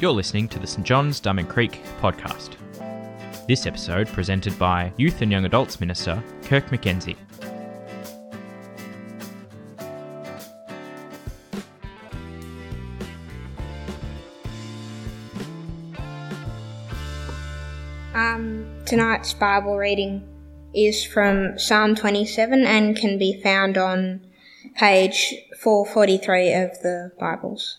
You're listening to the St John's Diamond Creek podcast. This episode presented by Youth and Young Adults Minister Kirk McKenzie. Um, tonight's Bible reading is from Psalm 27 and can be found on page 443 of the Bibles.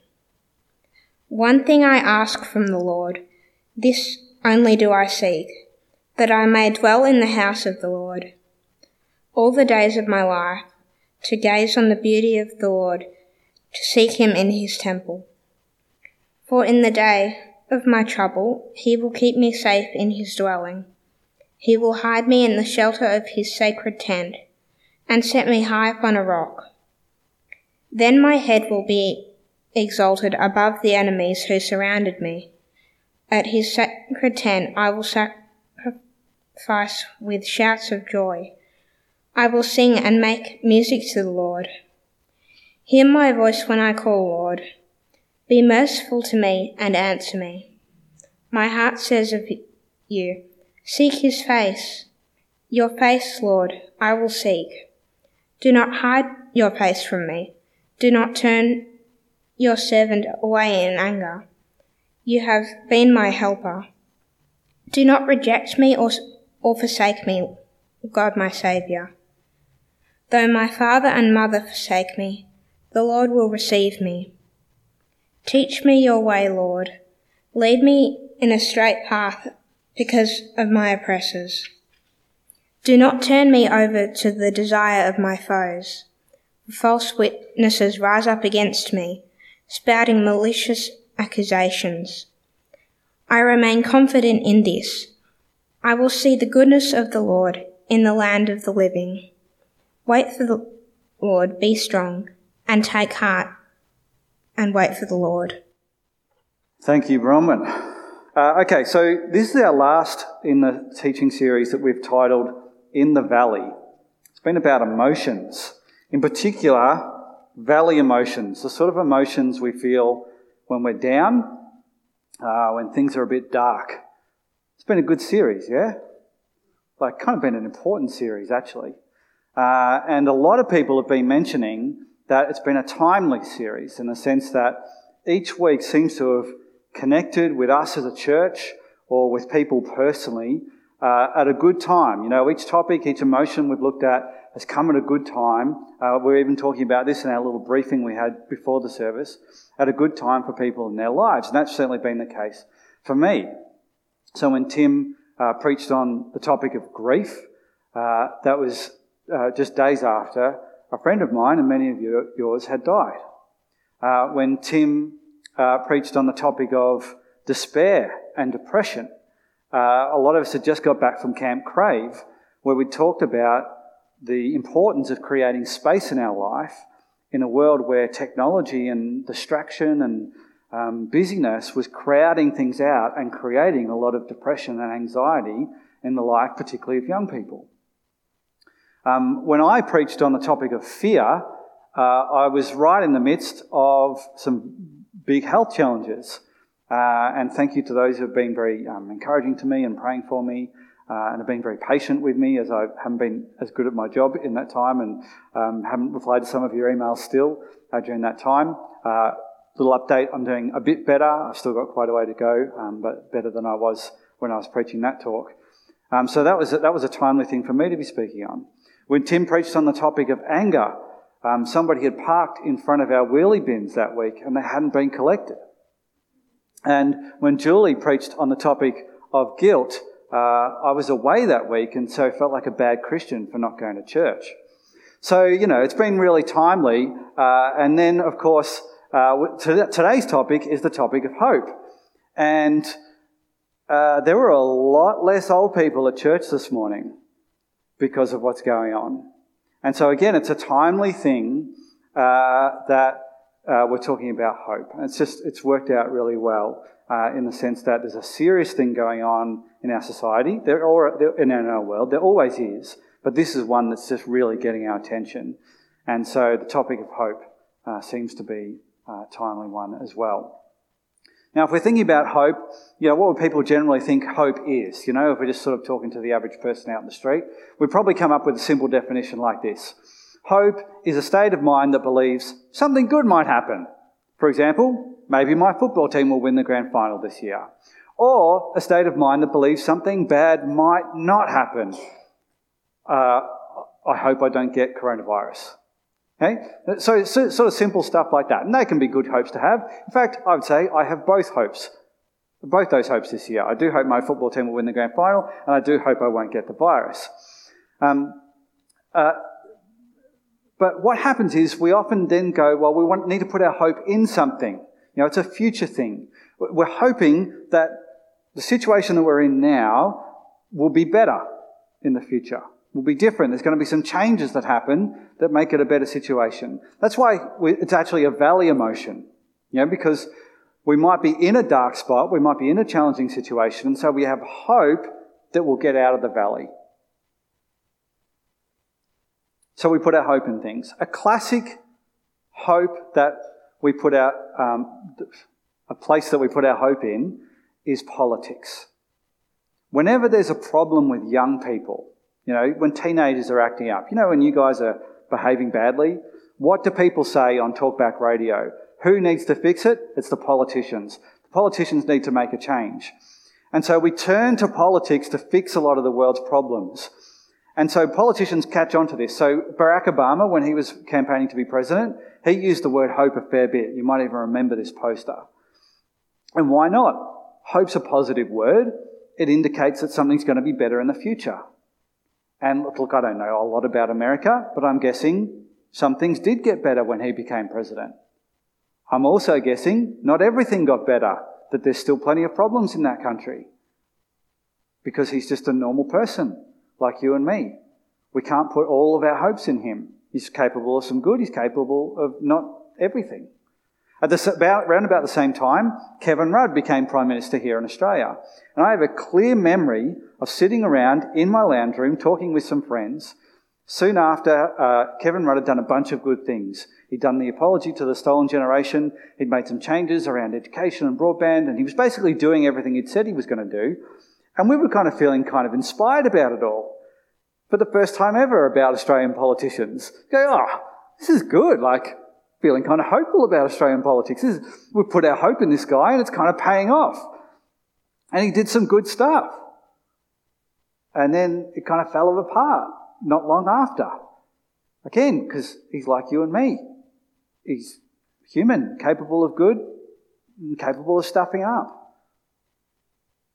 One thing I ask from the Lord, this only do I seek, that I may dwell in the house of the Lord all the days of my life, to gaze on the beauty of the Lord, to seek him in his temple. For in the day of my trouble he will keep me safe in his dwelling. He will hide me in the shelter of his sacred tent, and set me high upon a rock. Then my head will be exalted above the enemies who surrounded me. At his sacred tent I will sacrifice with shouts of joy. I will sing and make music to the Lord. Hear my voice when I call, Lord. Be merciful to me and answer me. My heart says of you, Seek his face. Your face, Lord, I will seek. Do not hide your face from me. Do not turn your servant away in anger. You have been my helper. Do not reject me or, or forsake me, God my Saviour. Though my father and mother forsake me, the Lord will receive me. Teach me your way, Lord. Lead me in a straight path because of my oppressors. Do not turn me over to the desire of my foes. False witnesses rise up against me, spouting malicious accusations. I remain confident in this. I will see the goodness of the Lord in the land of the living. Wait for the Lord, be strong, and take heart, and wait for the Lord. Thank you, Bronwyn. Uh, okay, so this is our last in the teaching series that we've titled In the Valley. It's been about emotions, in particular, valley emotions, the sort of emotions we feel when we're down, uh, when things are a bit dark. It's been a good series, yeah? Like, kind of been an important series, actually. Uh, and a lot of people have been mentioning that it's been a timely series in the sense that each week seems to have connected with us as a church or with people personally uh, at a good time. You know, each topic, each emotion we've looked at has come at a good time. Uh, we're even talking about this in our little briefing we had before the service, at a good time for people in their lives. And that's certainly been the case for me. So when Tim uh, preached on the topic of grief, uh, that was uh, just days after a friend of mine and many of you, yours had died. Uh, when Tim preached on the topic of despair and depression. Uh, a lot of us had just got back from Camp Crave, where we talked about the importance of creating space in our life in a world where technology and distraction and um, busyness was crowding things out and creating a lot of depression and anxiety in the life, particularly of young people. Um, when I preached on the topic of fear, uh, I was right in the midst of some big health challenges. Uh, and thank you to those who have been very um, encouraging to me and praying for me uh, and have been very patient with me as I haven't been as good at my job in that time and um, haven't replied to some of your emails still uh, during that time. Uh, little update, I'm doing a bit better. I've still got quite a way to go, um, but better than I was when I was preaching that talk. Um, so that was, a, that was a timely thing for me to be speaking on. When Tim preached on the topic of anger, um, somebody had parked in front of our wheelie bins that week and they hadn't been collected. And when Julie preached on the topic of guilt, uh, I was away that week and so felt like a bad Christian for not going to church. So, you know, it's been really timely. Uh, and then, of course, uh, today's topic is the topic of hope. And uh, there were a lot less old people at church this morning because of what's going on. And so, again, it's a timely thing uh, that uh, we're talking about hope. And it's just, it's worked out really well uh, in the sense that there's a serious thing going on in our society, there, or in our world. There always is. But this is one that's just really getting our attention. And so the topic of hope uh, seems to be a timely one as well. Now, if we're thinking about hope, you know, what would people generally think hope is? You know, if we're just sort of talking to the average person out in the street, we'd probably come up with a simple definition like this. Hope is a state of mind that believes something good might happen. For example, maybe my football team will win the grand final this year. Or a state of mind that believes something bad might not happen. Uh, I hope I don't get coronavirus. Okay? So, so, sort of simple stuff like that. And they can be good hopes to have. In fact, I would say I have both hopes. Both those hopes this year. I do hope my football team will win the grand final, and I do hope I won't get the virus. Um, uh, but what happens is we often then go, well, we want, need to put our hope in something. You know, it's a future thing. We're hoping that the situation that we're in now will be better in the future will be different. There's going to be some changes that happen that make it a better situation. That's why we, it's actually a valley emotion, you know, because we might be in a dark spot, we might be in a challenging situation, and so we have hope that we'll get out of the valley. So we put our hope in things. A classic hope that we put our, um, a place that we put our hope in is politics. Whenever there's a problem with young people, you know, when teenagers are acting up, you know, when you guys are behaving badly, what do people say on talkback radio? Who needs to fix it? It's the politicians. The politicians need to make a change. And so we turn to politics to fix a lot of the world's problems. And so politicians catch on to this. So Barack Obama, when he was campaigning to be president, he used the word hope a fair bit. You might even remember this poster. And why not? Hope's a positive word. It indicates that something's going to be better in the future. And look, I don't know a lot about America, but I'm guessing some things did get better when he became president. I'm also guessing not everything got better, that there's still plenty of problems in that country. Because he's just a normal person, like you and me. We can't put all of our hopes in him. He's capable of some good, he's capable of not everything. At the, about, around about the same time, Kevin Rudd became Prime Minister here in Australia. And I have a clear memory of sitting around in my lounge room talking with some friends. Soon after, uh, Kevin Rudd had done a bunch of good things. He'd done the apology to the stolen generation, he'd made some changes around education and broadband, and he was basically doing everything he'd said he was going to do. And we were kind of feeling kind of inspired about it all. For the first time ever about Australian politicians. Go, oh, this is good. Like, feeling kind of hopeful about Australian politics. Is, We've put our hope in this guy and it's kind of paying off. And he did some good stuff. And then it kind of fell apart not long after. Again, because he's like you and me. He's human, capable of good, and capable of stuffing up.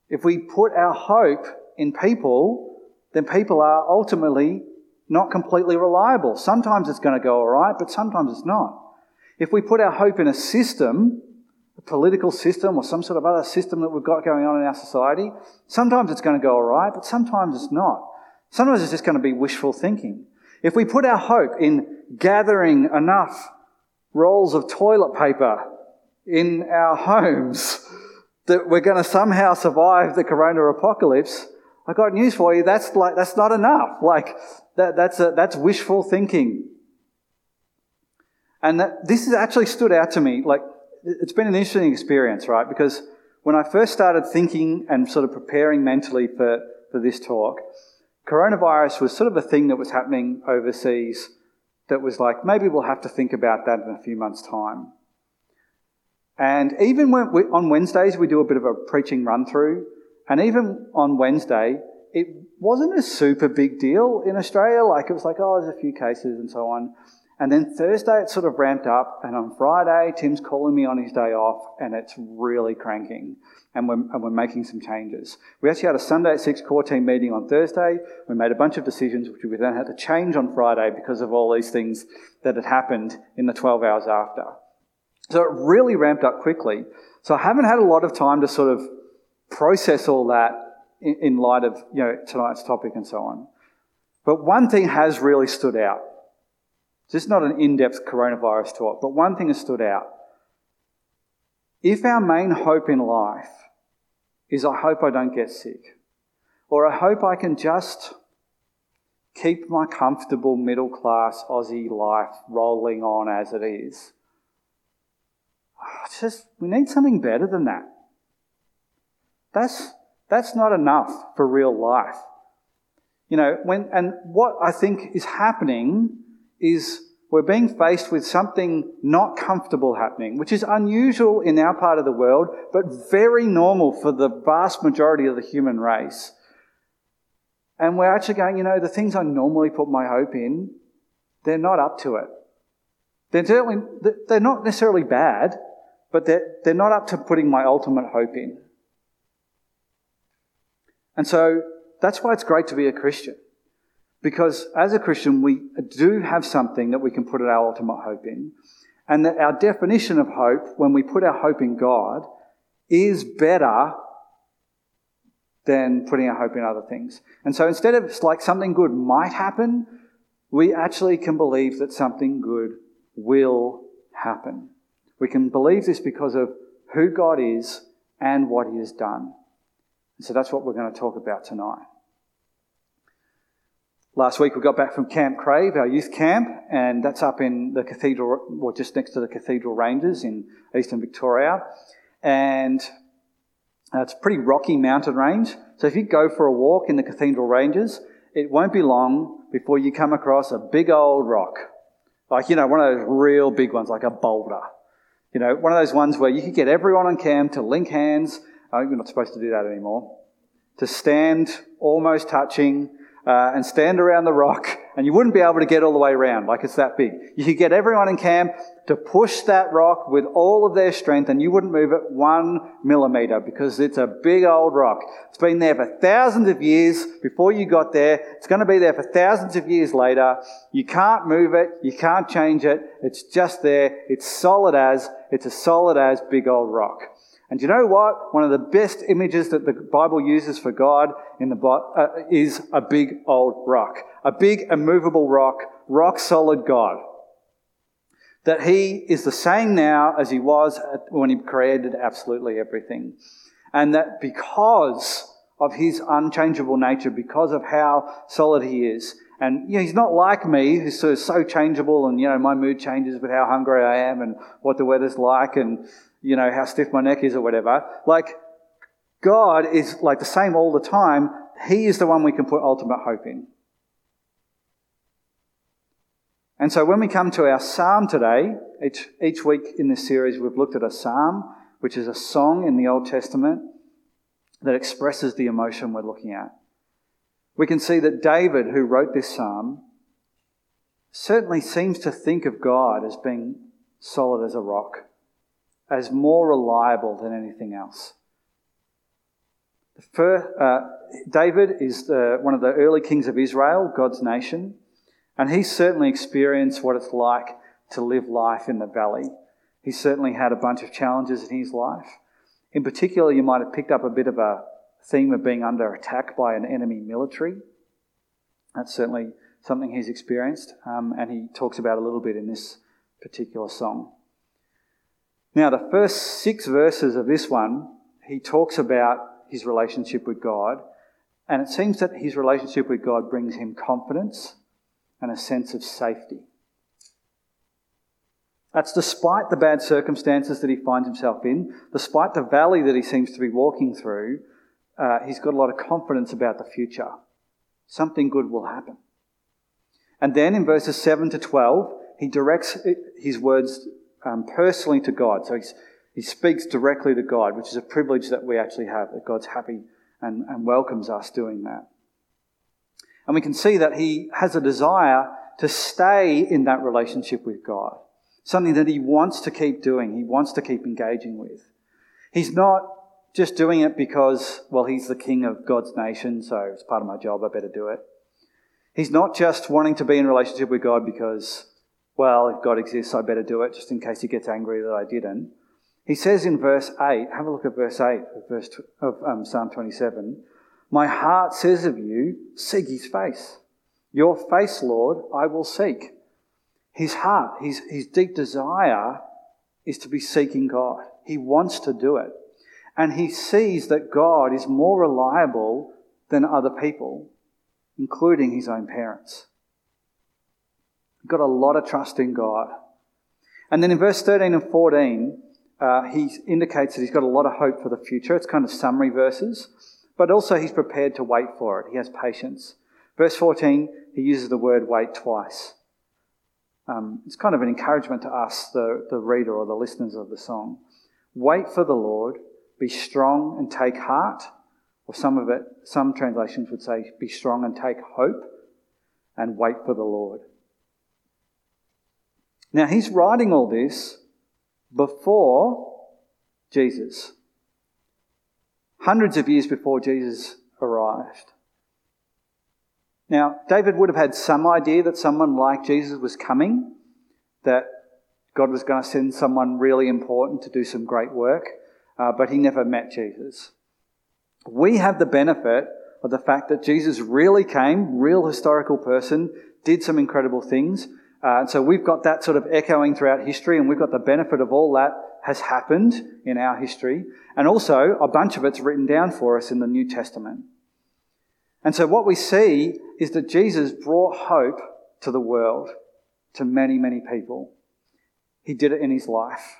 If we put our hope in people, then people are ultimately not completely reliable. Sometimes it's going to go all right, but sometimes it's not. If we put our hope in a system, a political system or some sort of other system that we've got going on in our society, sometimes it's going to go all right, but sometimes it's not. Sometimes it's just going to be wishful thinking. If we put our hope in gathering enough rolls of toilet paper in our homes that we're going to somehow survive the corona apocalypse, I got news for you. That's like, that's not enough. Like, that, that's, a, that's wishful thinking. And that, this has actually stood out to me. Like, it's been an interesting experience, right? Because when I first started thinking and sort of preparing mentally for, for this talk, coronavirus was sort of a thing that was happening overseas that was like, maybe we'll have to think about that in a few months' time. And even when we, on Wednesdays, we do a bit of a preaching run through. And even on Wednesday, it wasn't a super big deal in Australia. Like, it was like, oh, there's a few cases and so on. And then Thursday it sort of ramped up, and on Friday Tim's calling me on his day off, and it's really cranking, and we're, and we're making some changes. We actually had a Sunday at 6 core team meeting on Thursday. We made a bunch of decisions, which we then had to change on Friday because of all these things that had happened in the 12 hours after. So it really ramped up quickly. So I haven't had a lot of time to sort of process all that in, in light of you know tonight's topic and so on. But one thing has really stood out. This is not an in-depth coronavirus talk, but one thing has stood out. If our main hope in life is I hope I don't get sick, or I hope I can just keep my comfortable middle class Aussie life rolling on as it is. Just, we need something better than that. That's, that's not enough for real life. You know, when, and what I think is happening is we're being faced with something not comfortable happening, which is unusual in our part of the world, but very normal for the vast majority of the human race. And we're actually going, you know, the things I normally put my hope in, they're not up to it. They're, certainly, they're not necessarily bad, but they're, they're not up to putting my ultimate hope in. And so that's why it's great to be a Christian. Because as a Christian, we do have something that we can put our ultimate hope in. And that our definition of hope, when we put our hope in God, is better than putting our hope in other things. And so instead of like something good might happen, we actually can believe that something good will happen. We can believe this because of who God is and what He has done. So that's what we're going to talk about tonight. Last week we got back from Camp Crave, our youth camp, and that's up in the cathedral, or just next to the Cathedral Ranges in eastern Victoria. And it's a pretty rocky mountain range. So if you go for a walk in the Cathedral Ranges, it won't be long before you come across a big old rock. Like, you know, one of those real big ones, like a boulder. You know, one of those ones where you could get everyone on camp to link hands. Oh, you're not supposed to do that anymore. To stand almost touching uh, and stand around the rock, and you wouldn't be able to get all the way around, like it's that big. You could get everyone in camp to push that rock with all of their strength, and you wouldn't move it one millimeter because it's a big old rock. It's been there for thousands of years before you got there. It's going to be there for thousands of years later. You can't move it. You can't change it. It's just there. It's solid as, it's a solid as big old rock. And you know what? One of the best images that the Bible uses for God in the uh, is a big old rock, a big immovable rock, rock solid God. That He is the same now as He was when He created absolutely everything, and that because of His unchangeable nature, because of how solid He is, and you know, He's not like me, who's so, so changeable, and you know, my mood changes with how hungry I am and what the weather's like, and you know, how stiff my neck is or whatever. Like, God is like the same all the time. He is the one we can put ultimate hope in. And so when we come to our psalm today, each, each week in this series we've looked at a psalm, which is a song in the Old Testament that expresses the emotion we're looking at. We can see that David, who wrote this psalm, certainly seems to think of God as being solid as a rock as more reliable than anything else. First, uh, David is the, one of the early kings of Israel, God's nation, and he certainly experienced what it's like to live life in the valley. He certainly had a bunch of challenges in his life. In particular, you might have picked up a bit of a theme of being under attack by an enemy military. That's certainly something he's experienced, um, and he talks about a little bit in this particular song. Now, the first six verses of this one, he talks about his relationship with God, and it seems that his relationship with God brings him confidence and a sense of safety. That's despite the bad circumstances that he finds himself in, despite the valley that he seems to be walking through, uh, he's got a lot of confidence about the future. Something good will happen. And then in verses 7 to 12, he directs his words um, personally to God. So he speaks directly to God, which is a privilege that we actually have, that God's happy and, and welcomes us doing that. And we can see that he has a desire to stay in that relationship with God, something that he wants to keep doing, he wants to keep engaging with. He's not just doing it because, well, he's the king of God's nation, so it's part of my job, I better do it. He's not just wanting to be in relationship with God because well, if God exists, I better do it just in case he gets angry that I didn't. He says in verse 8, have a look at verse 8 of, verse, of um, Psalm 27 My heart says of you, seek his face. Your face, Lord, I will seek. His heart, his, his deep desire is to be seeking God. He wants to do it. And he sees that God is more reliable than other people, including his own parents. Got a lot of trust in God. And then in verse 13 and 14, uh, he indicates that he's got a lot of hope for the future. It's kind of summary verses, but also he's prepared to wait for it. He has patience. Verse 14, he uses the word wait twice. Um, it's kind of an encouragement to us, the, the reader or the listeners of the song. Wait for the Lord, be strong and take heart. Or some of it, some translations would say, be strong and take hope and wait for the Lord. Now, he's writing all this before Jesus, hundreds of years before Jesus arrived. Now, David would have had some idea that someone like Jesus was coming, that God was going to send someone really important to do some great work, uh, but he never met Jesus. We have the benefit of the fact that Jesus really came, real historical person, did some incredible things. Uh, so we've got that sort of echoing throughout history, and we've got the benefit of all that has happened in our history. And also, a bunch of it's written down for us in the New Testament. And so what we see is that Jesus brought hope to the world, to many, many people. He did it in his life,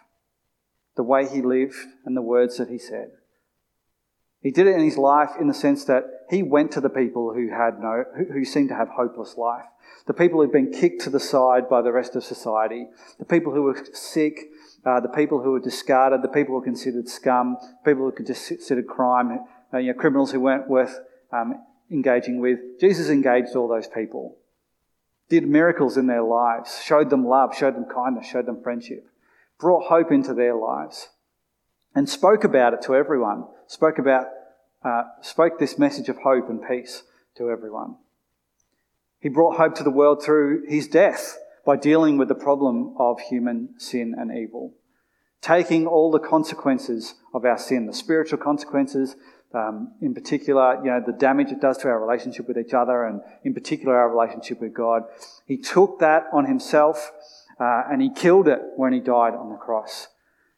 the way he lived and the words that he said. He did it in his life in the sense that he went to the people who had no, who seemed to have hopeless life. The people who've been kicked to the side by the rest of society. The people who were sick. Uh, the people who were discarded. The people who were considered scum. People who were considered crime. Uh, you know, criminals who weren't worth um, engaging with. Jesus engaged all those people. Did miracles in their lives. Showed them love. Showed them kindness. Showed them friendship. Brought hope into their lives. And spoke about it to everyone. Spoke about uh, spoke this message of hope and peace to everyone. He brought hope to the world through his death by dealing with the problem of human sin and evil, taking all the consequences of our sin, the spiritual consequences, um, in particular, you know, the damage it does to our relationship with each other, and in particular our relationship with God. He took that on himself uh, and he killed it when he died on the cross.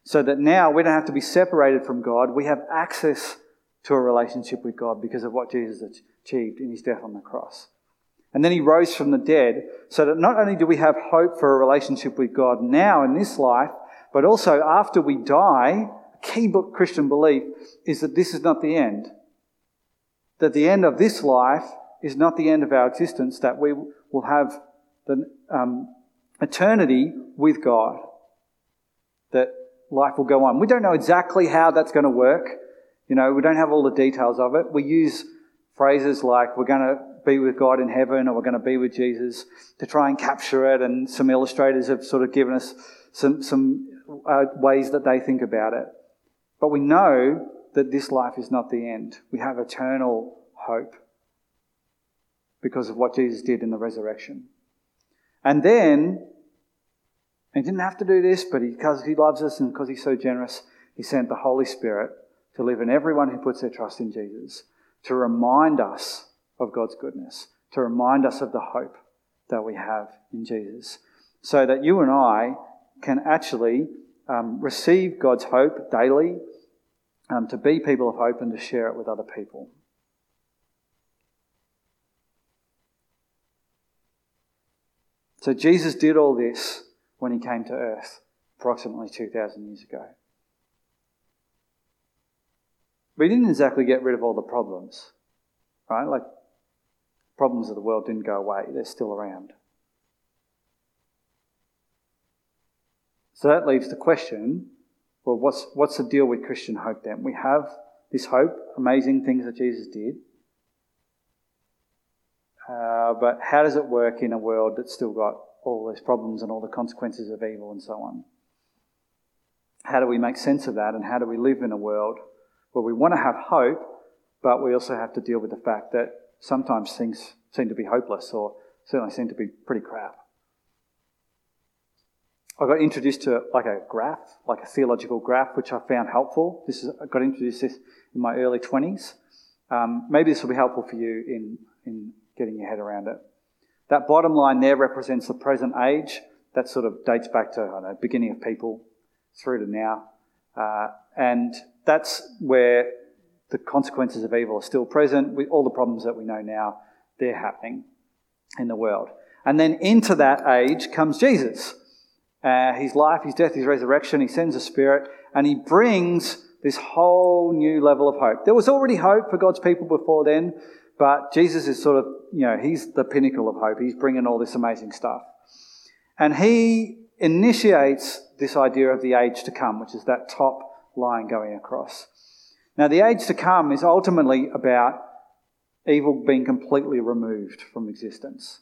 So that now we don't have to be separated from God. We have access to a relationship with God because of what Jesus achieved in his death on the cross. And then he rose from the dead so that not only do we have hope for a relationship with God now in this life, but also after we die, a key book Christian belief is that this is not the end. That the end of this life is not the end of our existence, that we will have the um, eternity with God. That life will go on. We don't know exactly how that's going to work. You know, we don't have all the details of it. We use phrases like we're going to be with God in heaven or we're going to be with Jesus to try and capture it. And some illustrators have sort of given us some, some uh, ways that they think about it. But we know that this life is not the end. We have eternal hope because of what Jesus did in the resurrection. And then, he didn't have to do this, but because he loves us and because he's so generous, he sent the Holy Spirit to live in everyone who puts their trust in Jesus, to remind us of God's goodness, to remind us of the hope that we have in Jesus, so that you and I can actually um, receive God's hope daily, um, to be people of hope, and to share it with other people. So Jesus did all this when he came to earth approximately 2,000 years ago. But he didn't exactly get rid of all the problems, right? Like, problems of the world didn't go away, they're still around. So that leaves the question well, what's, what's the deal with Christian hope then? We have this hope, amazing things that Jesus did. Uh, but how does it work in a world that's still got all those problems and all the consequences of evil and so on? How do we make sense of that and how do we live in a world where we want to have hope, but we also have to deal with the fact that sometimes things seem to be hopeless or certainly seem to be pretty crap. I got introduced to like a graph, like a theological graph, which I found helpful. This is, I got introduced to this in my early 20s. Um, maybe this will be helpful for you in, in getting your head around it. That bottom line there represents the present age. That sort of dates back to, I don't know, beginning of people through to now. Uh, and that's where the consequences of evil are still present. With all the problems that we know now, they're happening in the world. And then into that age comes Jesus uh, his life, his death, his resurrection. He sends a spirit and he brings this whole new level of hope. There was already hope for God's people before then, but Jesus is sort of, you know, he's the pinnacle of hope. He's bringing all this amazing stuff. And he initiates this idea of the age to come, which is that top line going across. Now, the age to come is ultimately about evil being completely removed from existence.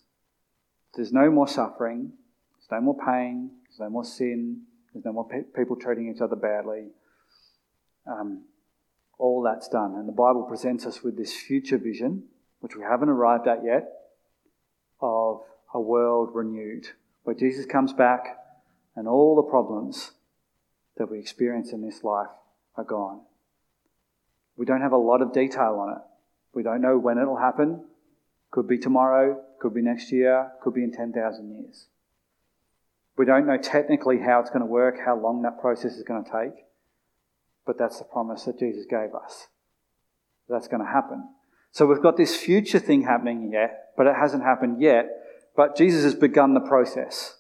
There's no more suffering, there's no more pain, there's no more sin. There's no more pe- people treating each other badly. Um, all that's done. And the Bible presents us with this future vision, which we haven't arrived at yet, of a world renewed, where Jesus comes back and all the problems that we experience in this life are gone. We don't have a lot of detail on it. We don't know when it'll happen. Could be tomorrow, could be next year, could be in 10,000 years. We don't know technically how it's going to work, how long that process is going to take, but that's the promise that Jesus gave us. That's going to happen. So we've got this future thing happening yet, but it hasn't happened yet. But Jesus has begun the process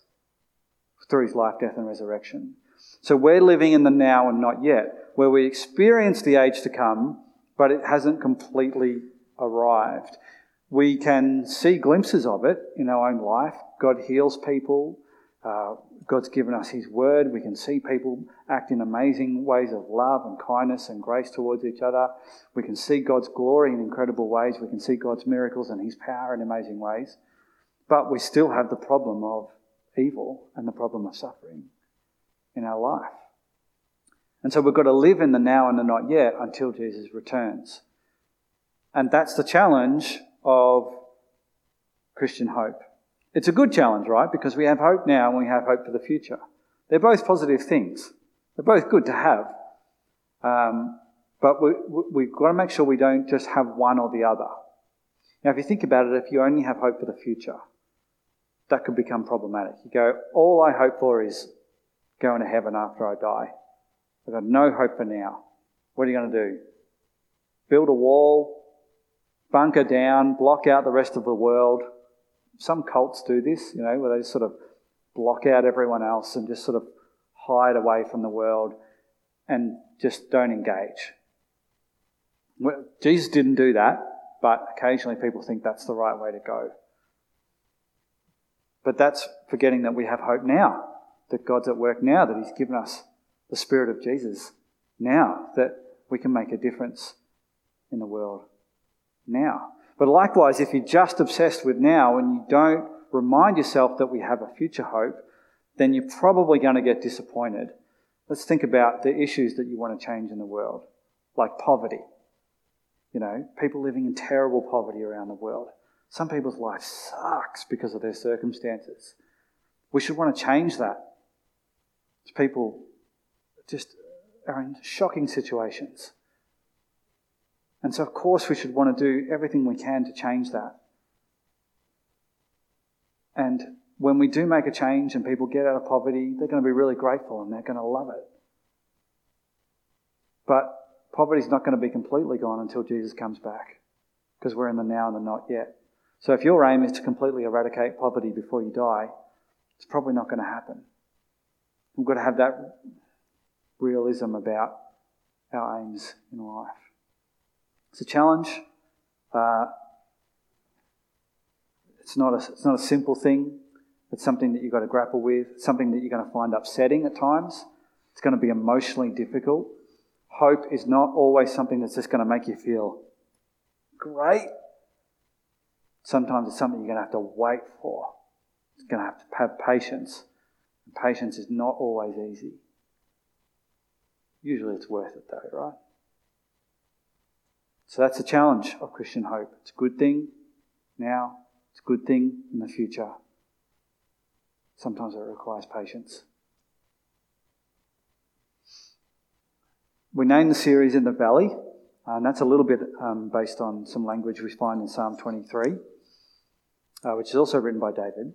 through his life, death, and resurrection. So we're living in the now and not yet, where we experience the age to come, but it hasn't completely arrived. We can see glimpses of it in our own life. God heals people. Uh, God's given us His Word. We can see people act in amazing ways of love and kindness and grace towards each other. We can see God's glory in incredible ways. We can see God's miracles and His power in amazing ways. But we still have the problem of evil and the problem of suffering in our life. And so we've got to live in the now and the not yet until Jesus returns. And that's the challenge of Christian hope. It's a good challenge, right? Because we have hope now and we have hope for the future. They're both positive things. They're both good to have. Um, but we, we've got to make sure we don't just have one or the other. Now, if you think about it, if you only have hope for the future, that could become problematic. You go, all I hope for is going to heaven after I die. I've got no hope for now. What are you going to do? Build a wall, bunker down, block out the rest of the world, some cults do this, you know, where they sort of block out everyone else and just sort of hide away from the world and just don't engage. Well, Jesus didn't do that, but occasionally people think that's the right way to go. But that's forgetting that we have hope now, that God's at work now, that He's given us the Spirit of Jesus now, that we can make a difference in the world now. But likewise, if you're just obsessed with now and you don't remind yourself that we have a future hope, then you're probably going to get disappointed. Let's think about the issues that you want to change in the world, like poverty. You know, people living in terrible poverty around the world. Some people's life sucks because of their circumstances. We should want to change that. People just are in shocking situations. And so, of course, we should want to do everything we can to change that. And when we do make a change and people get out of poverty, they're going to be really grateful and they're going to love it. But poverty is not going to be completely gone until Jesus comes back because we're in the now and the not yet. So if your aim is to completely eradicate poverty before you die, it's probably not going to happen. We've got to have that realism about our aims in life. It's a challenge. Uh, it's, not a, it's not a simple thing. It's something that you've got to grapple with, it's something that you're going to find upsetting at times. It's going to be emotionally difficult. Hope is not always something that's just going to make you feel great. Sometimes it's something you're going to have to wait for. It's going to have to have patience. And patience is not always easy. Usually it's worth it, though, right? So that's the challenge of Christian hope. It's a good thing now, it's a good thing in the future. Sometimes it requires patience. We name the series In the Valley, and that's a little bit um, based on some language we find in Psalm 23, uh, which is also written by David.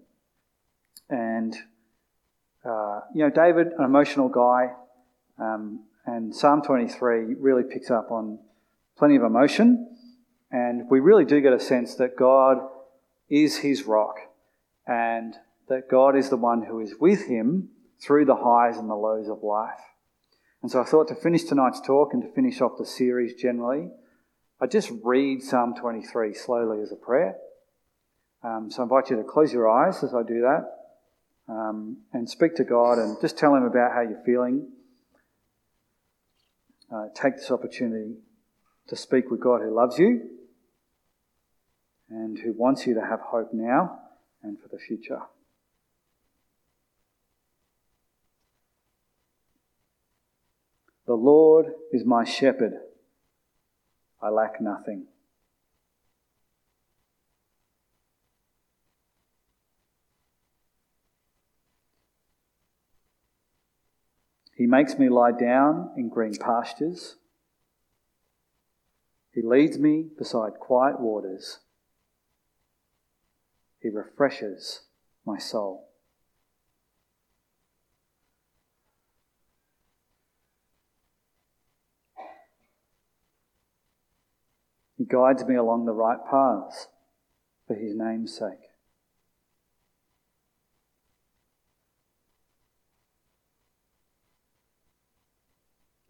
And uh, you know, David, an emotional guy, um, and Psalm 23 really picks up on plenty of emotion. And we really do get a sense that God is his rock and that God is the one who is with him through the highs and the lows of life. And so I thought to finish tonight's talk and to finish off the series generally, I just read Psalm 23 slowly as a prayer. Um, so I invite you to close your eyes as I do that um, and speak to God and just tell Him about how you're feeling. Uh, take this opportunity to speak with God who loves you and who wants you to have hope now and for the future. The Lord is my shepherd. I lack nothing. He makes me lie down in green pastures. He leads me beside quiet waters. He refreshes my soul. He guides me along the right paths for his name's sake.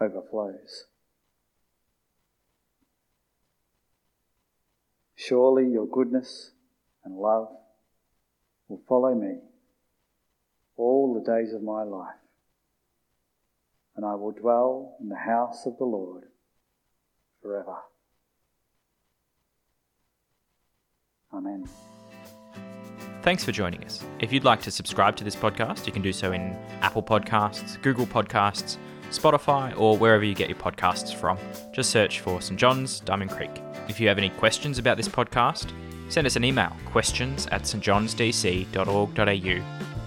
overflows. Surely your goodness and love will follow me all the days of my life, and I will dwell in the house of the Lord forever. Amen. Thanks for joining us. If you'd like to subscribe to this podcast, you can do so in Apple Podcasts, Google Podcasts, Spotify, or wherever you get your podcasts from. Just search for St. John's, Diamond Creek. If you have any questions about this podcast, send us an email questions at stjohnsdc.org.au